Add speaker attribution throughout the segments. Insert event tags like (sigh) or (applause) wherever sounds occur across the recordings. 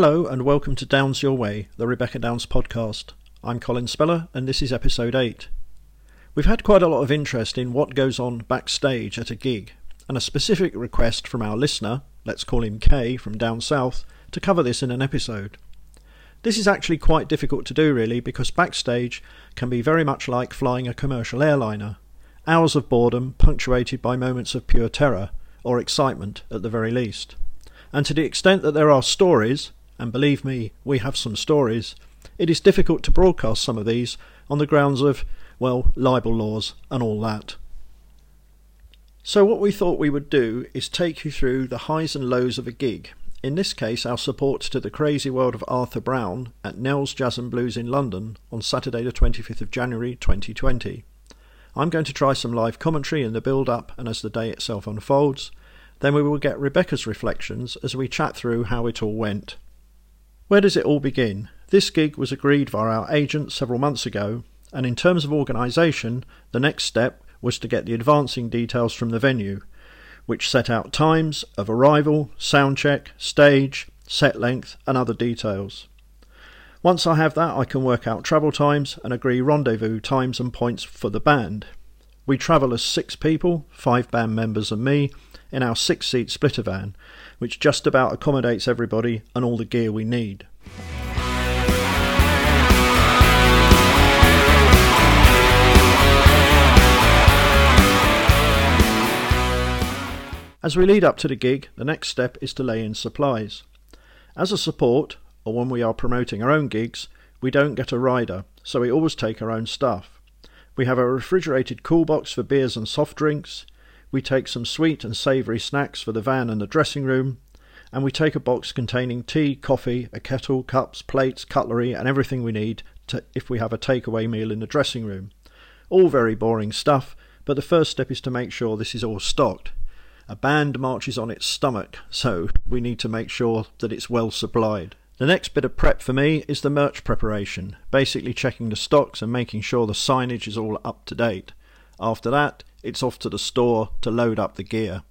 Speaker 1: Hello, and welcome to Downs Your Way, the Rebecca Downs podcast. I'm Colin Speller, and this is episode 8. We've had quite a lot of interest in what goes on backstage at a gig, and a specific request from our listener, let's call him Kay from down south, to cover this in an episode. This is actually quite difficult to do, really, because backstage can be very much like flying a commercial airliner hours of boredom punctuated by moments of pure terror, or excitement at the very least. And to the extent that there are stories, and believe me, we have some stories, it is difficult to broadcast some of these on the grounds of, well, libel laws and all that. So, what we thought we would do is take you through the highs and lows of a gig. In this case, our support to the crazy world of Arthur Brown at Nell's Jazz and Blues in London on Saturday, the 25th of January 2020. I'm going to try some live commentary in the build up and as the day itself unfolds. Then we will get Rebecca's reflections as we chat through how it all went. Where does it all begin? This gig was agreed via our agent several months ago, and in terms of organisation, the next step was to get the advancing details from the venue, which set out times of arrival, sound check, stage, set length, and other details. Once I have that, I can work out travel times and agree rendezvous times and points for the band. We travel as six people, five band members and me, in our six seat splitter van, which just about accommodates everybody and all the gear we need. As we lead up to the gig, the next step is to lay in supplies. As a support, or when we are promoting our own gigs, we don't get a rider, so we always take our own stuff. We have a refrigerated cool box for beers and soft drinks, we take some sweet and savoury snacks for the van and the dressing room, and we take a box containing tea, coffee, a kettle, cups, plates, cutlery, and everything we need to, if we have a takeaway meal in the dressing room. All very boring stuff, but the first step is to make sure this is all stocked. A band marches on its stomach, so we need to make sure that it's well supplied. The next bit of prep for me is the merch preparation, basically checking the stocks and making sure the signage is all up to date. After that, it's off to the store to load up the gear.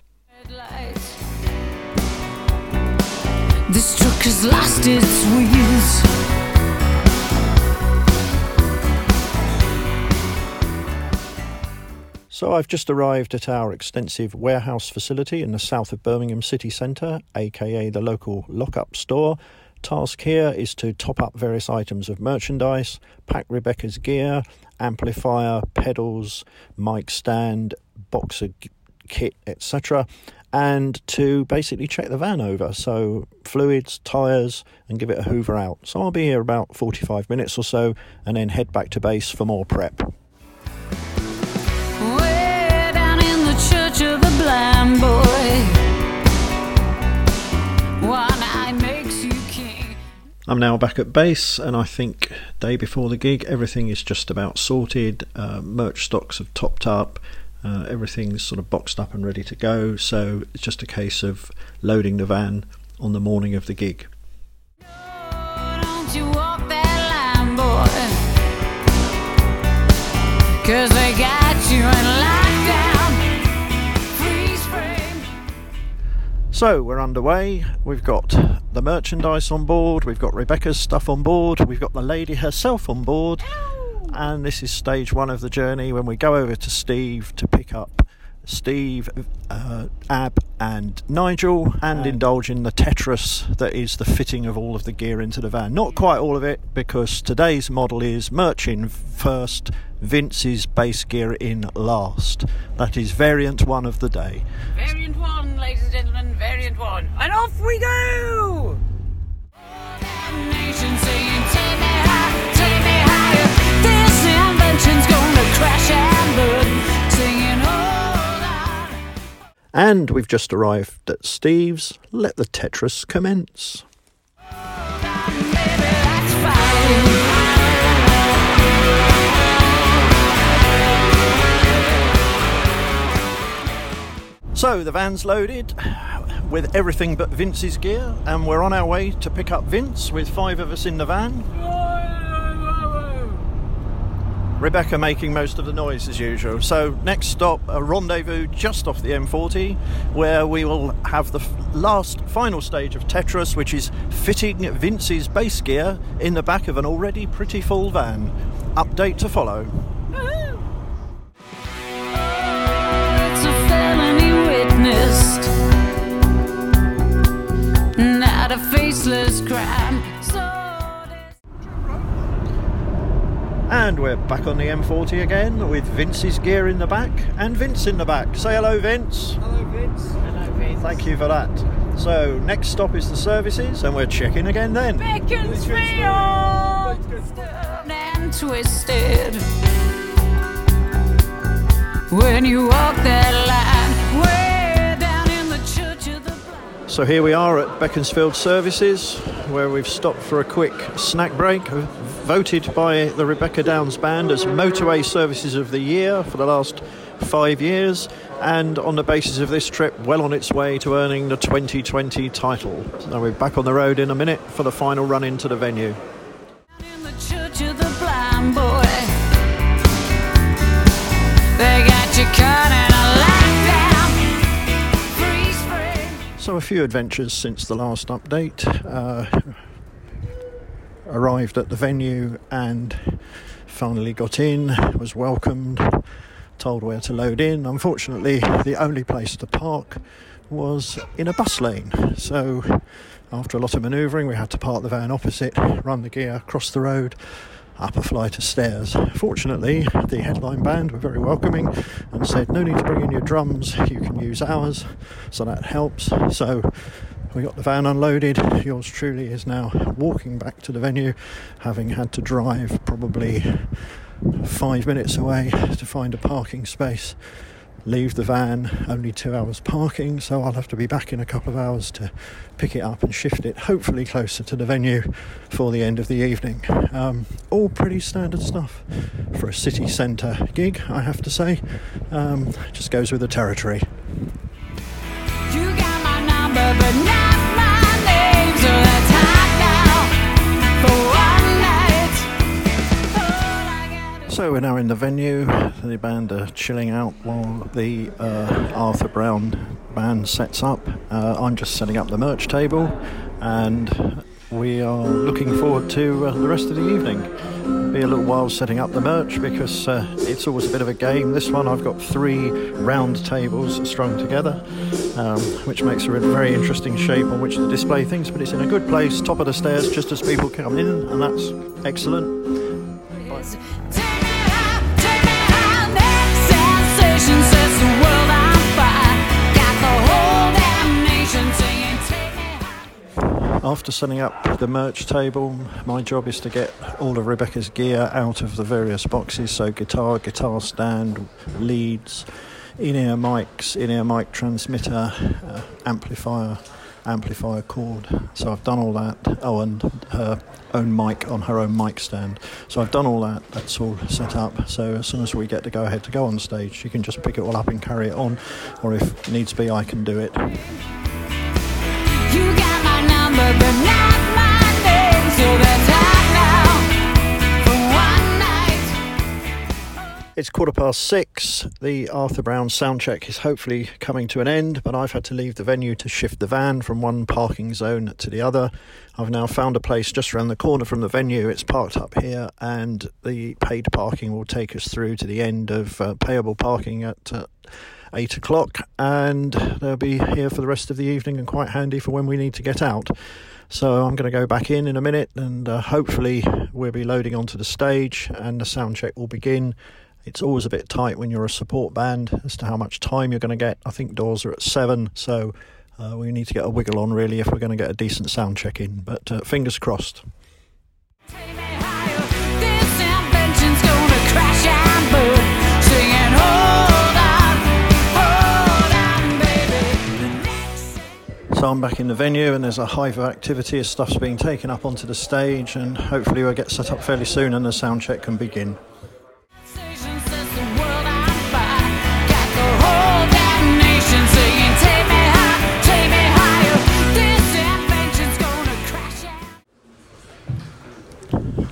Speaker 1: This truck has lost its wheels. So I've just arrived at our extensive warehouse facility in the south of Birmingham city centre, aka the local lock-up store. Task here is to top up various items of merchandise, pack Rebecca's gear, amplifier, pedals, mic stand, boxer kit, etc., and to basically check the van over. So, fluids, tyres, and give it a hoover out. So, I'll be here about 45 minutes or so and then head back to base for more prep. I'm now back at base, and I think day before the gig, everything is just about sorted. Uh, merch stocks have topped up, uh, everything's sort of boxed up and ready to go. So it's just a case of loading the van on the morning of the gig. Cause they got you in lockdown. So we're underway. We've got the merchandise on board, we've got Rebecca's stuff on board, we've got the lady herself on board, and this is stage one of the journey when we go over to Steve to pick up Steve, uh, Ab, and Nigel, and indulge in the Tetris that is the fitting of all of the gear into the van. Not quite all of it, because today's model is merch in first, Vince's bass gear in last. That is variant one of the day.
Speaker 2: Variant one, ladies and gentlemen, variant one. And off we go!
Speaker 1: And we've just arrived at Steve's. Let the Tetris commence. So the van's loaded with everything but Vince's gear, and we're on our way to pick up Vince with five of us in the van. Rebecca making most of the noise as usual. So, next stop, a rendezvous just off the M40, where we will have the last final stage of Tetris, which is fitting Vince's bass gear in the back of an already pretty full van. Update to follow.
Speaker 2: A faceless crime. So
Speaker 1: And we're back on the M40 again with Vince's gear in the back and Vince in the back. Say hello, Vince.
Speaker 3: Hello, Vince. Hello, Vince.
Speaker 1: Thank you for that. So, next stop is the services, and we're checking again then.
Speaker 2: Beaconsfield, and twisted. When you walk that
Speaker 1: So here we are at Beaconsfield Services, where we've stopped for a quick snack break. Voted by the Rebecca Downs Band as Motorway Services of the Year for the last five years, and on the basis of this trip, well on its way to earning the 2020 title. So we're back on the road in a minute for the final run into the venue.
Speaker 2: They got you
Speaker 1: So, a few adventures since the last update. Uh, arrived at the venue and finally got in, was welcomed, told where to load in. Unfortunately, the only place to park was in a bus lane. So, after a lot of manoeuvring, we had to park the van opposite, run the gear, cross the road, up a flight of stairs. Fortunately, the headline band were very welcoming and said, No need to bring in your drums, you can use ours. So that helps. So we got the van unloaded. Yours truly is now walking back to the venue, having had to drive probably five minutes away to find a parking space. Leave the van, only two hours parking, so I'll have to be back in a couple of hours to pick it up and shift it, hopefully closer to the venue for the end of the evening. Um, all pretty standard stuff for a city centre gig, I have to say. Um, just goes with the territory.
Speaker 2: So
Speaker 1: we're now in the venue. The band are chilling out while the uh, Arthur Brown band sets up. Uh, I'm just setting up the merch table, and we are looking forward to uh, the rest of the evening. Be a little while setting up the merch because uh, it's always a bit of a game. This one I've got three round tables strung together, um, which makes a very interesting shape on which to display things. But it's in a good place, top of the stairs, just as people come in, and that's excellent.
Speaker 2: Take
Speaker 1: After setting up the merch table, my job is to get all of Rebecca's gear out of the various boxes. So guitar, guitar stand, leads, in-ear mics, in-ear mic transmitter, uh, amplifier, amplifier cord. So I've done all that. Oh, and her own mic on her own mic stand. So I've done all that. That's all set up. So as soon as we get to go ahead to go on stage, she can just pick it all up and carry it on. Or if needs be, I can do it. It's quarter past six. The Arthur Brown sound check is hopefully coming to an end, but I've had to leave the venue to shift the van from one parking zone to the other. I've now found a place just around the corner from the venue. It's parked up here, and the paid parking will take us through to the end of uh, payable parking at. Uh, Eight o'clock, and they'll be here for the rest of the evening and quite handy for when we need to get out. So I'm going to go back in in a minute, and uh, hopefully we'll be loading onto the stage, and the sound check will begin. It's always a bit tight when you're a support band as to how much time you're going to get. I think doors are at seven, so uh, we need to get a wiggle on really if we're going to get a decent sound check in. But uh, fingers crossed. So I'm back in the venue, and there's a hive of activity as stuff's being taken up onto the stage, and hopefully we'll get set up fairly soon, and the sound check can begin.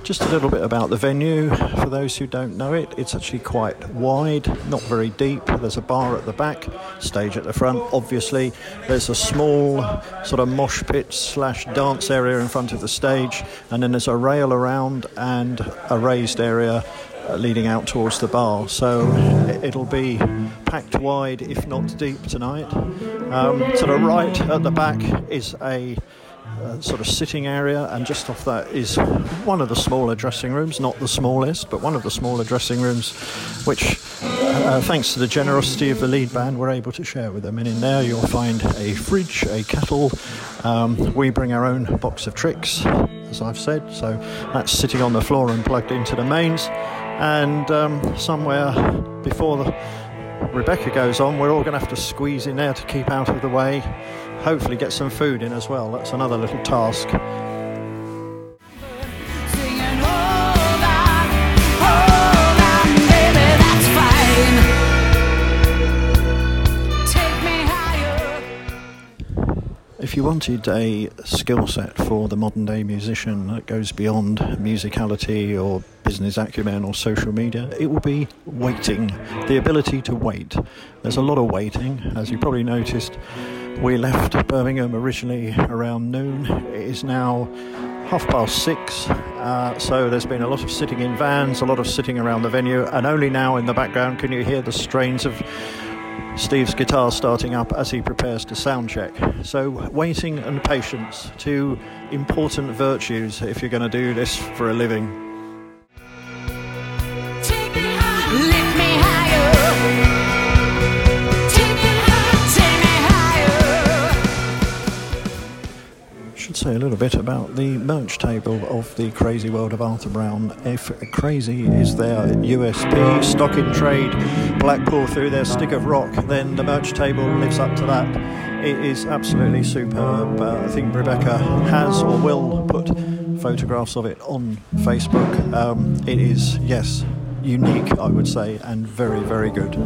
Speaker 1: Just a little bit about the venue. For those who don't know it, it's actually quite wide, not very deep. There's a bar at the back, stage at the front. Obviously, there's a small sort of mosh pit slash dance area in front of the stage, and then there's a rail around and a raised area uh, leading out towards the bar. So it'll be packed wide, if not deep, tonight. Um, to the right at the back is a sort of sitting area, and just off that is one of the smaller dressing rooms, not the smallest, but one of the smaller dressing rooms, which, uh, thanks to the generosity of the lead band, we're able to share with them. And in there, you'll find a fridge, a kettle. Um, we bring our own box of tricks, as I've said, so that's sitting on the floor and plugged into the mains. And um, somewhere before the Rebecca goes on, we're all going to have to squeeze in there to keep out of the way. Hopefully, get some food in as well. That's another little task.
Speaker 2: Singing, hold on, hold on, baby, that's fine. Take me higher.
Speaker 1: If you wanted a skill set for the modern day musician that goes beyond musicality or business acumen or social media, it will be waiting. The ability to wait. There's a lot of waiting, as you probably noticed. We left Birmingham originally around noon. It is now half past six. Uh, so there's been a lot of sitting in vans, a lot of sitting around the venue, and only now in the background can you hear the strains of Steve's guitar starting up as he prepares to sound check. So, waiting and patience, two important virtues if you're going to do this for a living. Say a little bit about the merch table of the Crazy World of Arthur Brown. If Crazy is their USP, stock in trade, Blackpool through their stick of rock, then the merch table lives up to that. It is absolutely superb. Uh, I think Rebecca has or will put photographs of it on Facebook. Um, it is, yes, unique, I would say, and very, very good.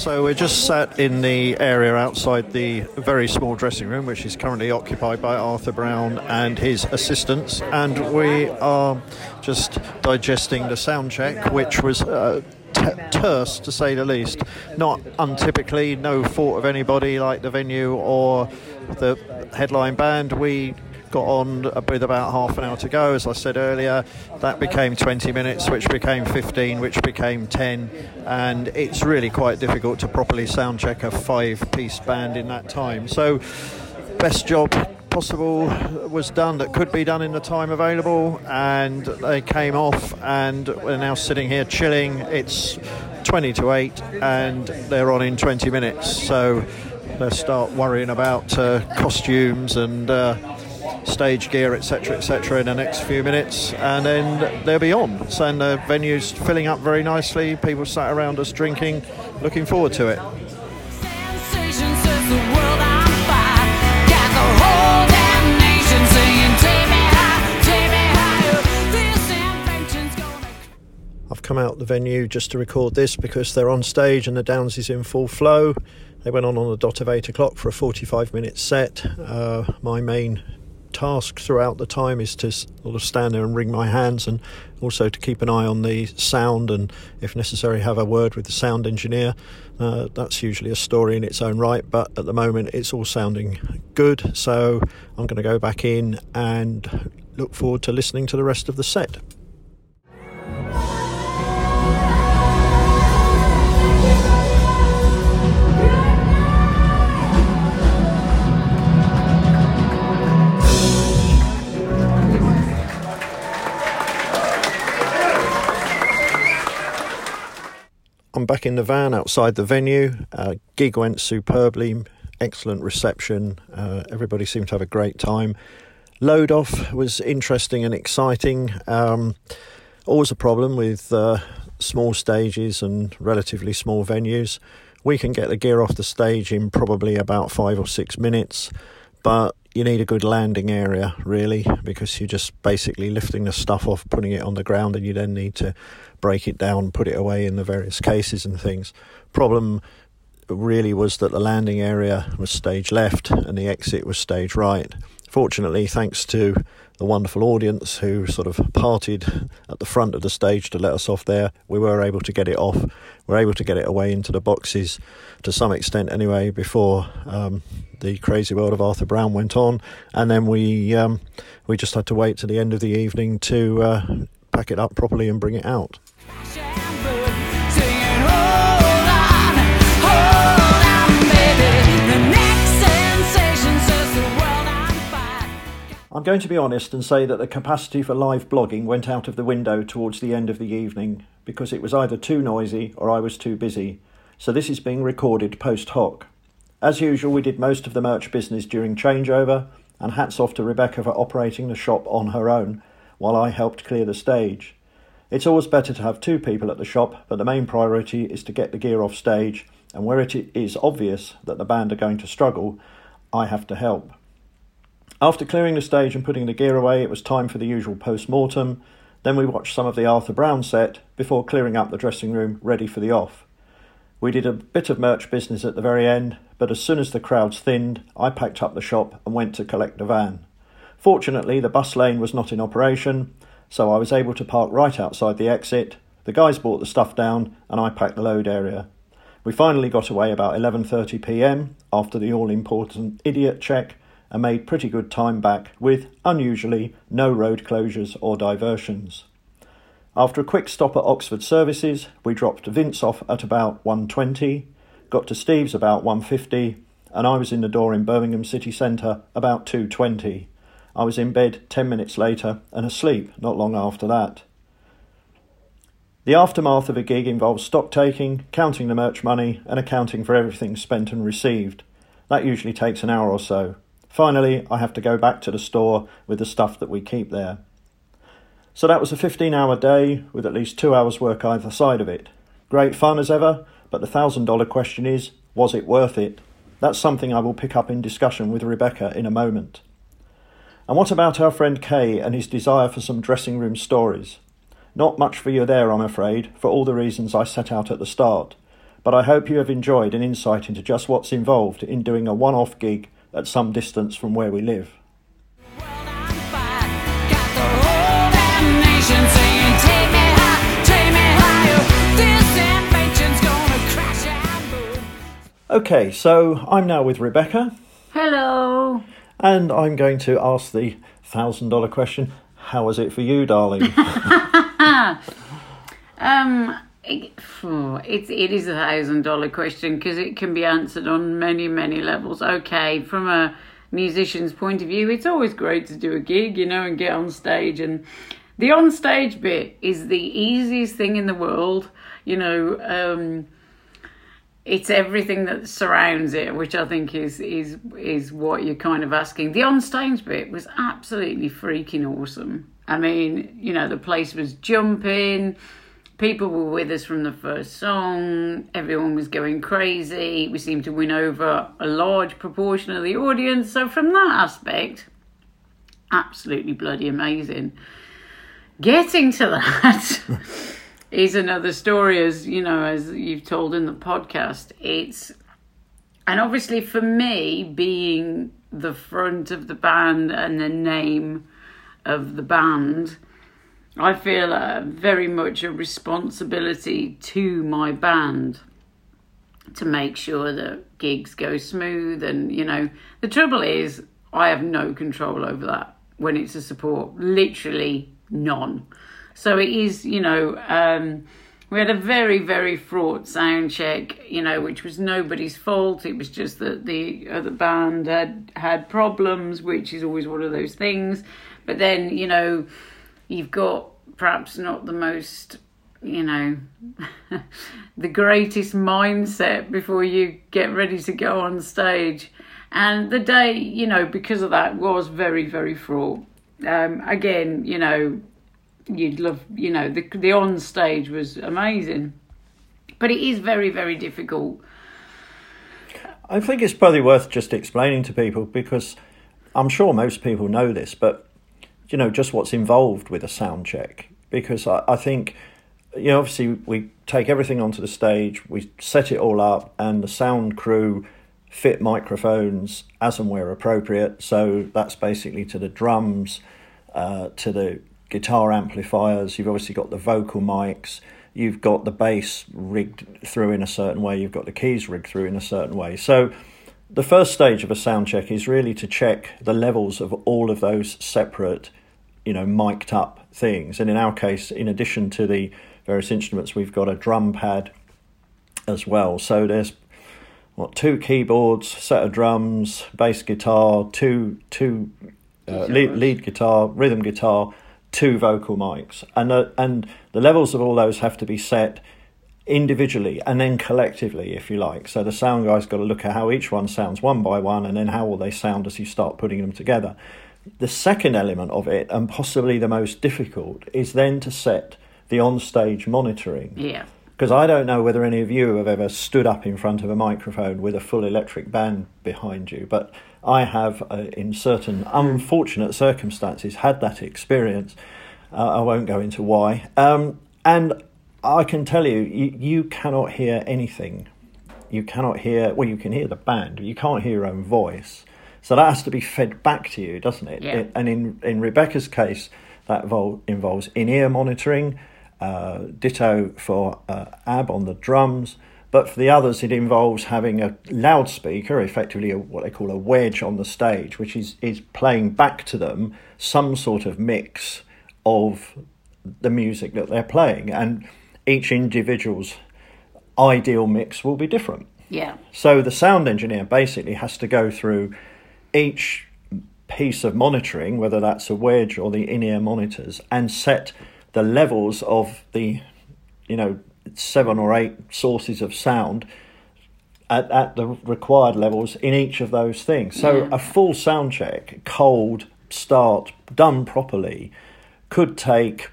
Speaker 1: So we're just sat in the area outside the very small dressing room, which is currently occupied by Arthur Brown and his assistants, and we are just digesting the sound check, which was. Uh, t- terse to say the least. Not untypically, no fault of anybody like the venue or the headline band. We got on with about half an hour to go, as I said earlier. That became 20 minutes, which became 15, which became 10, and it's really quite difficult to properly sound check a five piece band in that time. So, best job possible was done that could be done in the time available and they came off and we're now sitting here chilling it's 20 to 8 and they're on in 20 minutes so they'll start worrying about uh, costumes and uh, stage gear etc etc in the next few minutes and then they'll be on so the venue's filling up very nicely people sat around us drinking looking forward to it
Speaker 2: Sensation sets the world on fire. Got the whole damn nation singing, take me high, take me higher. This invention's gonna.
Speaker 1: I've come out the venue just to record this because they're on stage and the Downs is in full flow. They went on on the dot of eight o'clock for a 45 minute set. Uh, my main task throughout the time is to sort of stand there and wring my hands and also to keep an eye on the sound and, if necessary, have a word with the sound engineer. Uh, that's usually a story in its own right, but at the moment it's all sounding good. So I'm going to go back in and look forward to listening to the rest of the set. I'm back in the van outside the venue. Uh, gig went superbly, excellent reception. Uh, everybody seemed to have a great time. Load off was interesting and exciting. Um, always a problem with uh, small stages and relatively small venues. We can get the gear off the stage in probably about five or six minutes, but you need a good landing area really because you're just basically lifting the stuff off, putting it on the ground, and you then need to break it down, put it away in the various cases and things. Problem really was that the landing area was stage left and the exit was stage right. Fortunately, thanks to the wonderful audience who sort of parted at the front of the stage to let us off there, we were able to get it off. We were able to get it away into the boxes to some extent anyway before um, the crazy world of Arthur Brown went on, and then we um, we just had to wait to the end of the evening to uh, pack it up properly and bring it out. I'm going to be honest and say that the capacity for live blogging went out of the window towards the end of the evening because it was either too noisy or I was too busy. So this is being recorded post hoc. As usual, we did most of the merch business during changeover, and hats off to Rebecca for operating the shop on her own while I helped clear the stage. It's always better to have two people at the shop, but the main priority is to get the gear off stage, and where it is obvious that the band are going to struggle, I have to help. After clearing the stage and putting the gear away, it was time for the usual post mortem. Then we watched some of the Arthur Brown set before clearing up the dressing room ready for the off. We did a bit of merch business at the very end, but as soon as the crowds thinned, I packed up the shop and went to collect the van. Fortunately, the bus lane was not in operation, so I was able to park right outside the exit. The guys brought the stuff down, and I packed the load area. We finally got away about 11:30 p.m. after the all-important idiot check and made pretty good time back with unusually no road closures or diversions. After a quick stop at Oxford Services, we dropped Vince off at about 1:20, got to Steve's about 1:50, and I was in the door in Birmingham city centre about 2:20. I was in bed 10 minutes later and asleep not long after that. The aftermath of a gig involves stock taking, counting the merch money, and accounting for everything spent and received. That usually takes an hour or so. Finally, I have to go back to the store with the stuff that we keep there. So that was a 15 hour day with at least two hours' work either side of it. Great fun as ever, but the $1,000 question is was it worth it? That's something I will pick up in discussion with Rebecca in a moment. And what about our friend Kay and his desire for some dressing room stories? Not much for you there, I'm afraid, for all the reasons I set out at the start. But I hope you have enjoyed an insight into just what's involved in doing a one off gig at some distance from where we live.
Speaker 2: World on fire. Got the whole damn nation singing, take me high, take me higher. This invention's gonna crash and burn.
Speaker 1: Okay, so I'm now with Rebecca,
Speaker 3: Hello.
Speaker 1: and I'm going to ask the $1,000 question How was it for you, darling? (laughs)
Speaker 3: Um, it, it, it is a thousand dollar question because it can be answered on many, many levels. Okay, from a musician's point of view, it's always great to do a gig, you know, and get on stage. And the on stage bit is the easiest thing in the world, you know. Um, it's everything that surrounds it, which I think is is is what you're kind of asking. The on stage bit was absolutely freaking awesome. I mean, you know, the place was jumping. People were with us from the first song. Everyone was going crazy. We seemed to win over a large proportion of the audience. So, from that aspect, absolutely bloody amazing. Getting to that (laughs) is another story, as you know, as you've told in the podcast. It's and obviously for me, being the front of the band and the name of the band, I feel uh, very much a responsibility to my band to make sure that gigs go smooth. And, you know, the trouble is, I have no control over that when it's a support, literally none. So it is, you know, um, we had a very, very fraught sound check, you know, which was nobody's fault. It was just that the other band had had problems, which is always one of those things. But then, you know, you've got perhaps not the most, you know, (laughs) the greatest mindset before you get ready to go on stage. And the day, you know, because of that, was very, very fraught. Um, again, you know, you'd love, you know, the the on stage was amazing, but it is very, very difficult.
Speaker 1: I think it's probably worth just explaining to people because I'm sure most people know this, but you know, just what's involved with a sound check. Because I, I think you know, obviously we take everything onto the stage, we set it all up, and the sound crew fit microphones as and where appropriate. So that's basically to the drums, uh, to the guitar amplifiers. You've obviously got the vocal mics. You've got the bass rigged through in a certain way. You've got the keys rigged through in a certain way. So the first stage of a sound check is really to check the levels of all of those separate, you know, mic'd up things. And in our case, in addition to the various instruments, we've got a drum pad as well. So there's what two keyboards, set of drums, bass guitar, two two uh, lead, lead guitar, rhythm guitar, two vocal mics, and uh, and the levels of all those have to be set individually and then collectively, if you like. So the sound guy's got to look at how each one sounds one by one, and then how will they sound as you start putting them together. The second element of it, and possibly the most difficult, is then to set the on-stage monitoring
Speaker 3: Yeah.
Speaker 1: because I don't know whether any of you have ever stood up in front of a microphone with a full electric band behind you, but I have, uh, in certain unfortunate circumstances, had that experience. Uh, I won't go into why. Um, and I can tell you, you, you cannot hear anything. You cannot hear, well, you can hear the band, but you can't hear your own voice. So that has to be fed back to you, doesn't it?
Speaker 3: Yeah.
Speaker 1: and in, in Rebecca's case, that vol- involves in ear monitoring, uh, ditto for uh, AB on the drums. But for the others, it involves having a loudspeaker, effectively a, what they call a wedge on the stage, which is, is playing back to them some sort of mix of the music that they're playing. And each individual's ideal mix will be different.
Speaker 3: Yeah.
Speaker 1: So the sound engineer basically has to go through each piece of monitoring, whether that's a wedge or the in-ear monitors, and set the levels of the, you know, seven or eight sources of sound at, at the required levels in each of those things. So
Speaker 3: Yeah.
Speaker 1: a full sound check, cold start, done properly, could take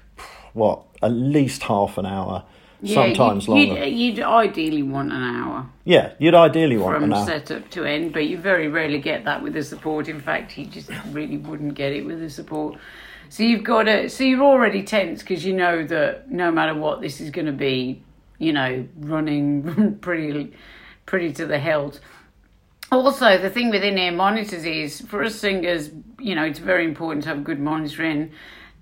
Speaker 1: what at least half an hour, sometimes
Speaker 3: you'd,
Speaker 1: longer.
Speaker 3: You'd, you'd ideally want an hour
Speaker 1: yeah, you'd ideally want
Speaker 3: from
Speaker 1: an hour.
Speaker 3: setup to end, but you very rarely get that with the support. In fact, you just really wouldn't get it with the support. So you've got to. So you're already tense because you know that no matter what, this is going to be, you know, running (laughs) pretty, pretty to the hilt. Also, the thing with in-ear monitors is for us singers, you know, it's very important to have good monitoring.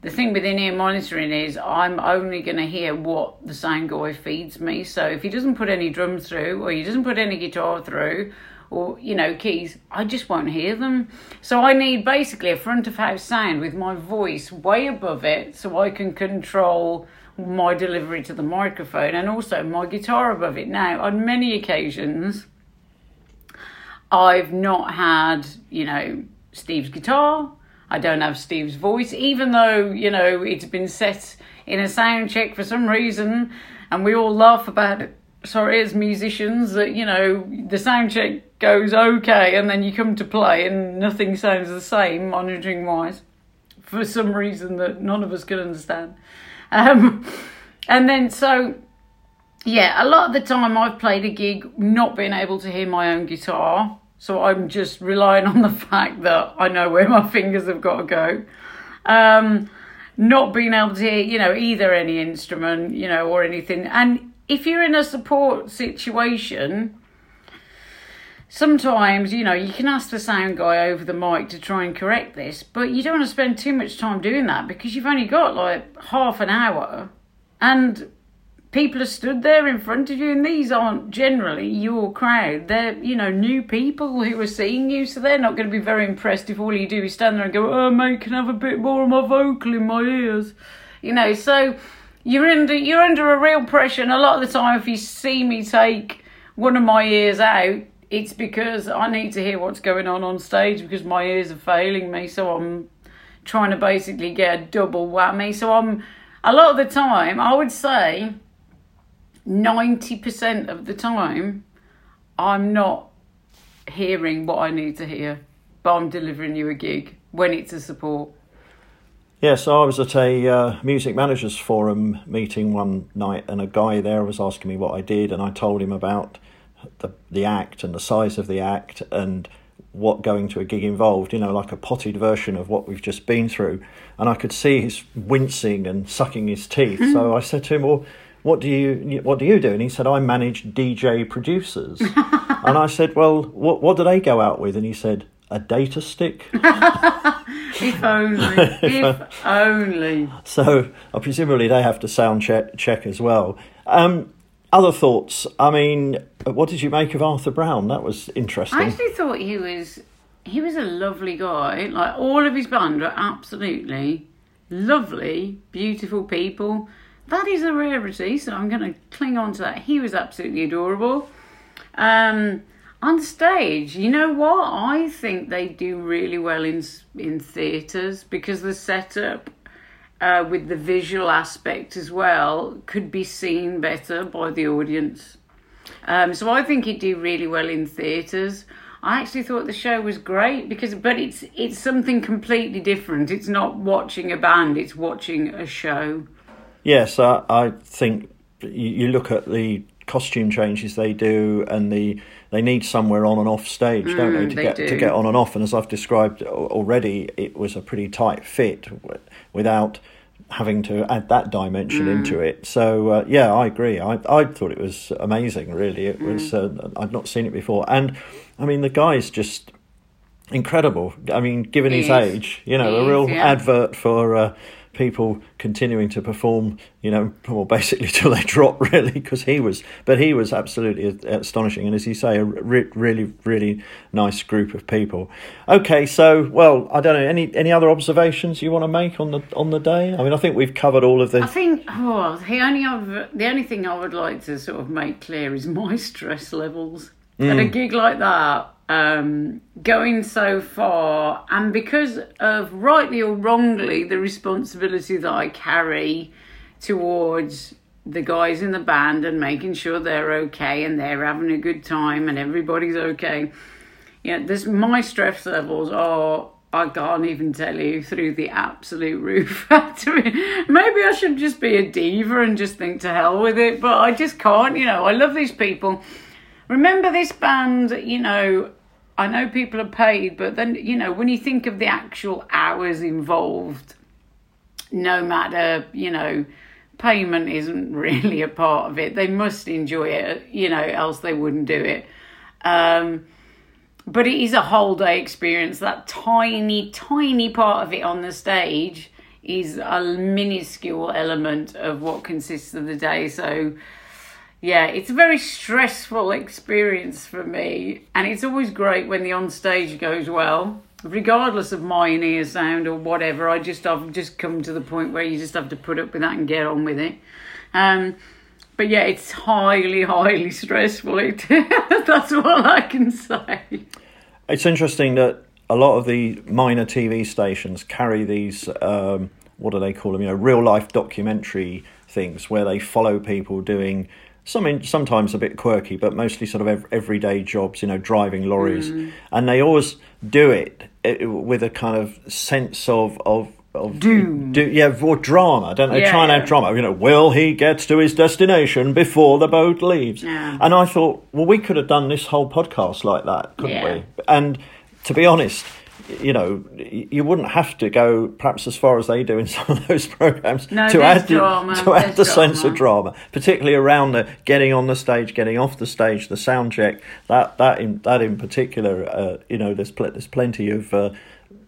Speaker 3: The thing with in-ear monitoring is I'm only going to hear what the sound guy feeds me. So if he doesn't put any drums through, or he doesn't put any guitar through, or you know keys, I just won't hear them. So I need basically a front of house sound with my voice way above it, so I can control my delivery to the microphone and also my guitar above it. Now, on many occasions. I've not had, you know, Steve's guitar. I don't have Steve's voice, even though, you know, it's been set in a sound check for some reason, and we all laugh about it. Sorry, as musicians, that, you know, the sound check goes okay, and then you come to play and nothing sounds the same, monitoring wise, for some reason that none of us can understand. Um, and then, so yeah, a lot of the time I've played a gig not being able to hear my own guitar. So I'm just relying on the (laughs) fact that I know where my fingers have got to go. Um, not being able to you know, either any instrument, you know, or anything. And if you're in a support situation, sometimes, you know, you can ask the sound guy over the mic to try and correct this, but you don't want to spend too much time doing that because you've only got like half an hour and people are stood there in front of you and these aren't generally your crowd. They're you know new people who are seeing you so they're not going to be very impressed if all you do is stand there and go oh mate can I have a bit more of my vocal in my ears? You know so you're under you're under a real pressure and a lot of the time if you see me take one of my ears out it's because I need to hear what's going on on stage because my ears are failing me so I'm trying to basically get a double whammy. So I'm a lot of the time I would say 90% of the time, I'm not hearing what I need to hear, but I'm delivering you a gig when it's a support.
Speaker 1: Yes, yeah, so I was at a uh, music managers forum meeting one night, and a guy there was asking me what I did, and I told him about the the act and the size of the act and what going to a gig involved. You know, like a potted version of what we've just been through, and I could see his wincing and sucking his teeth. So I said to him, "Well, what do you what do you do?" And he said, "I manage DJ producers." (laughs) and I said, "Well, what what do they go out with?" And he said, "A data stick." (laughs)
Speaker 3: If only. if only.
Speaker 1: So uh, presumably they have to sound check, check as well. Um, other thoughts? I mean, uh, what did you make of Arthur Brown? That was interesting.
Speaker 3: I actually thought he was he was a lovely guy. Like all of his band are absolutely lovely, beautiful people. That is a rarity, so I'm going to cling on to that. He was absolutely adorable. Um, on stage, you know what? I think they do really well in in theatres because the setup uh, with the visual aspect as well could be seen better by the audience. Um, so I think he'd do really well in theatres. I actually thought the show was great because, but it's it's something completely different. It's not watching a band; it's watching a show.
Speaker 1: Yes, I, I think you, look at the costume changes they do, and the they need somewhere on and off stage, don't they,
Speaker 3: Mm,
Speaker 1: to
Speaker 3: they
Speaker 1: get to get on and off. And as I've described already, it was a pretty tight fit without having to add that dimension
Speaker 3: Mm.
Speaker 1: into it. So uh, yeah, I agree. I I thought it was amazing. Really, it was.
Speaker 3: Mm.
Speaker 1: Uh, I'd not seen it before, and I mean the guy's just incredible. I mean, given
Speaker 3: He
Speaker 1: his
Speaker 3: is.
Speaker 1: age, you know,
Speaker 3: He
Speaker 1: a
Speaker 3: is,
Speaker 1: real
Speaker 3: yeah.
Speaker 1: advert for uh, people continuing to perform. You know, well, basically (laughs) till they drop, really, because he was. But he was absolutely astonishing, and as you say, a re- really, really nice group of people. Okay, so well, I don't know any any other observations you want to make on the on the day. I mean, I think we've covered all of
Speaker 3: this
Speaker 1: I
Speaker 3: think oh, the only other, the only thing I would like to sort of make clear is my (laughs) stress levels at a mm. gig like that. Um, going so far, and because of rightly or wrongly the responsibility that I carry towards the guys in the band and making sure they're okay and they're having a good time and everybody's okay. Yeah, this my stress levels are I can't even tell you through the absolute roof. (laughs) Maybe I should just be a diva and just think to hell with it, but I just can't. You know, I love these people. Remember this band, you know, I know people are paid, but then, you know, when you think of the actual hours involved, no matter, you know, payment isn't (laughs) really a part of it. They must enjoy it, you know, else they wouldn't do it. Um, but it is a whole day experience. That tiny, tiny part of it on the stage is a minuscule element of what consists of the day. So, yeah, it's a very stressful experience for me, and it's always great when the on stage goes well. Regardless of my in-ear sound or whatever, I just I've just come to the point where you just have to put up with that and get on with it. Um, but yeah, it's highly, highly (laughs) stressful. (laughs) That's all I can say.
Speaker 1: It's interesting that a lot of the minor TV stations carry these. Um, what do they call them? You know, real life documentary things where they follow people doing some sometimes a bit quirky, but mostly sort of ev- everyday jobs. You know, driving lorries, and they always do it eh, with a kind of sense of of. Of
Speaker 3: Doom.
Speaker 1: do, yeah, or drama, don't they?
Speaker 3: Yeah,
Speaker 1: Try and
Speaker 3: yeah.
Speaker 1: add drama. You know, will he gets to his destination before the boat leaves?
Speaker 3: Yeah.
Speaker 1: And I thought, well, we could have done this whole podcast like that, couldn't we? And to be honest, you know, you wouldn't have to go perhaps as far as they do in (laughs) some of those programs
Speaker 3: No,
Speaker 1: to add the,
Speaker 3: drama,
Speaker 1: to add the sense of
Speaker 3: drama.
Speaker 1: drama, particularly around the getting on the stage, getting off the stage, the sound check. That that in that in particular, uh, you know, there's pl- there's plenty of. Uh,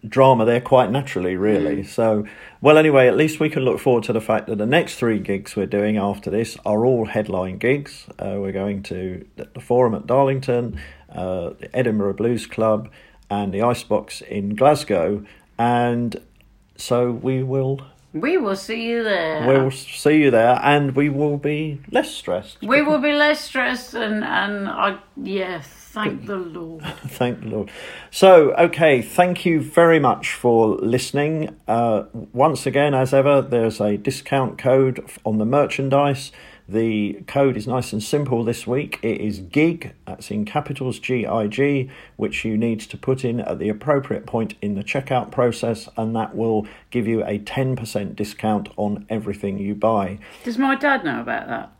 Speaker 1: drama there quite naturally really so well anyway at least we can look forward to the fact that the next three gigs we're doing after this are all headline gigs uh, we're going to the forum at darlington uh, the edinburgh blues club and the icebox in glasgow and so we will
Speaker 3: We will see you there.
Speaker 1: we'll see you there and we will be less stressed
Speaker 3: we will be less stressed and and I yes, thank the Lord. (laughs)
Speaker 1: Thank the Lord. So, okay, thank you very much for listening. Uh, once again, as ever, there's a discount code on the merchandise. The code is nice and simple this week. It is GIG, that's in capitals G I G, which you need to put in at the appropriate point in the checkout process, and that will give you a 10% discount on everything you buy.
Speaker 3: Does my dad know about that?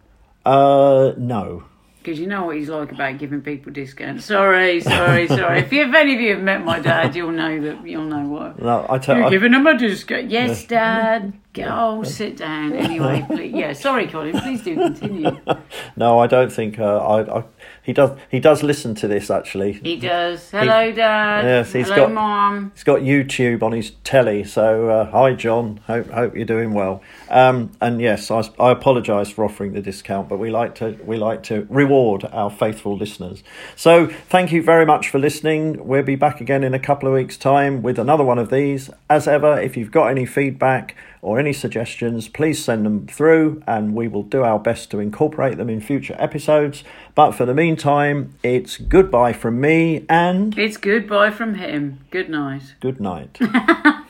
Speaker 1: Uh, no.
Speaker 3: Because you know what he's like about giving people discounts. Sorry, sorry, sorry. if, you, if any of you have met my dad, you'll know that you'll know what.
Speaker 1: No, I tell
Speaker 3: You're
Speaker 1: I-
Speaker 3: giving him a discount. Yes, Dad. Oh, sit down. Anyway, (laughs) please. Yeah, sorry, Colin. Please do continue. (laughs)
Speaker 1: No, I don't think uh, I, I. He does. He does listen to this actually.
Speaker 3: He does. Hello, Dad.
Speaker 1: Yes, he's
Speaker 3: Hello,
Speaker 1: got-
Speaker 3: Mom.
Speaker 1: He's got YouTube on his telly, so uh, hi John. Hope hope you're doing well. Um, and yes, I, I apologise for offering the discount, but we like to we like to reward our faithful listeners. So thank you very much for listening. We'll be back again in a couple of weeks' time with another one of these. As ever, if you've got any feedback or any suggestions, please send them through, and we will do our best to incorporate them in future episodes. But for the meantime, it's goodbye from me and
Speaker 3: It's goodbye from him. Good night.
Speaker 1: good night. (laughs)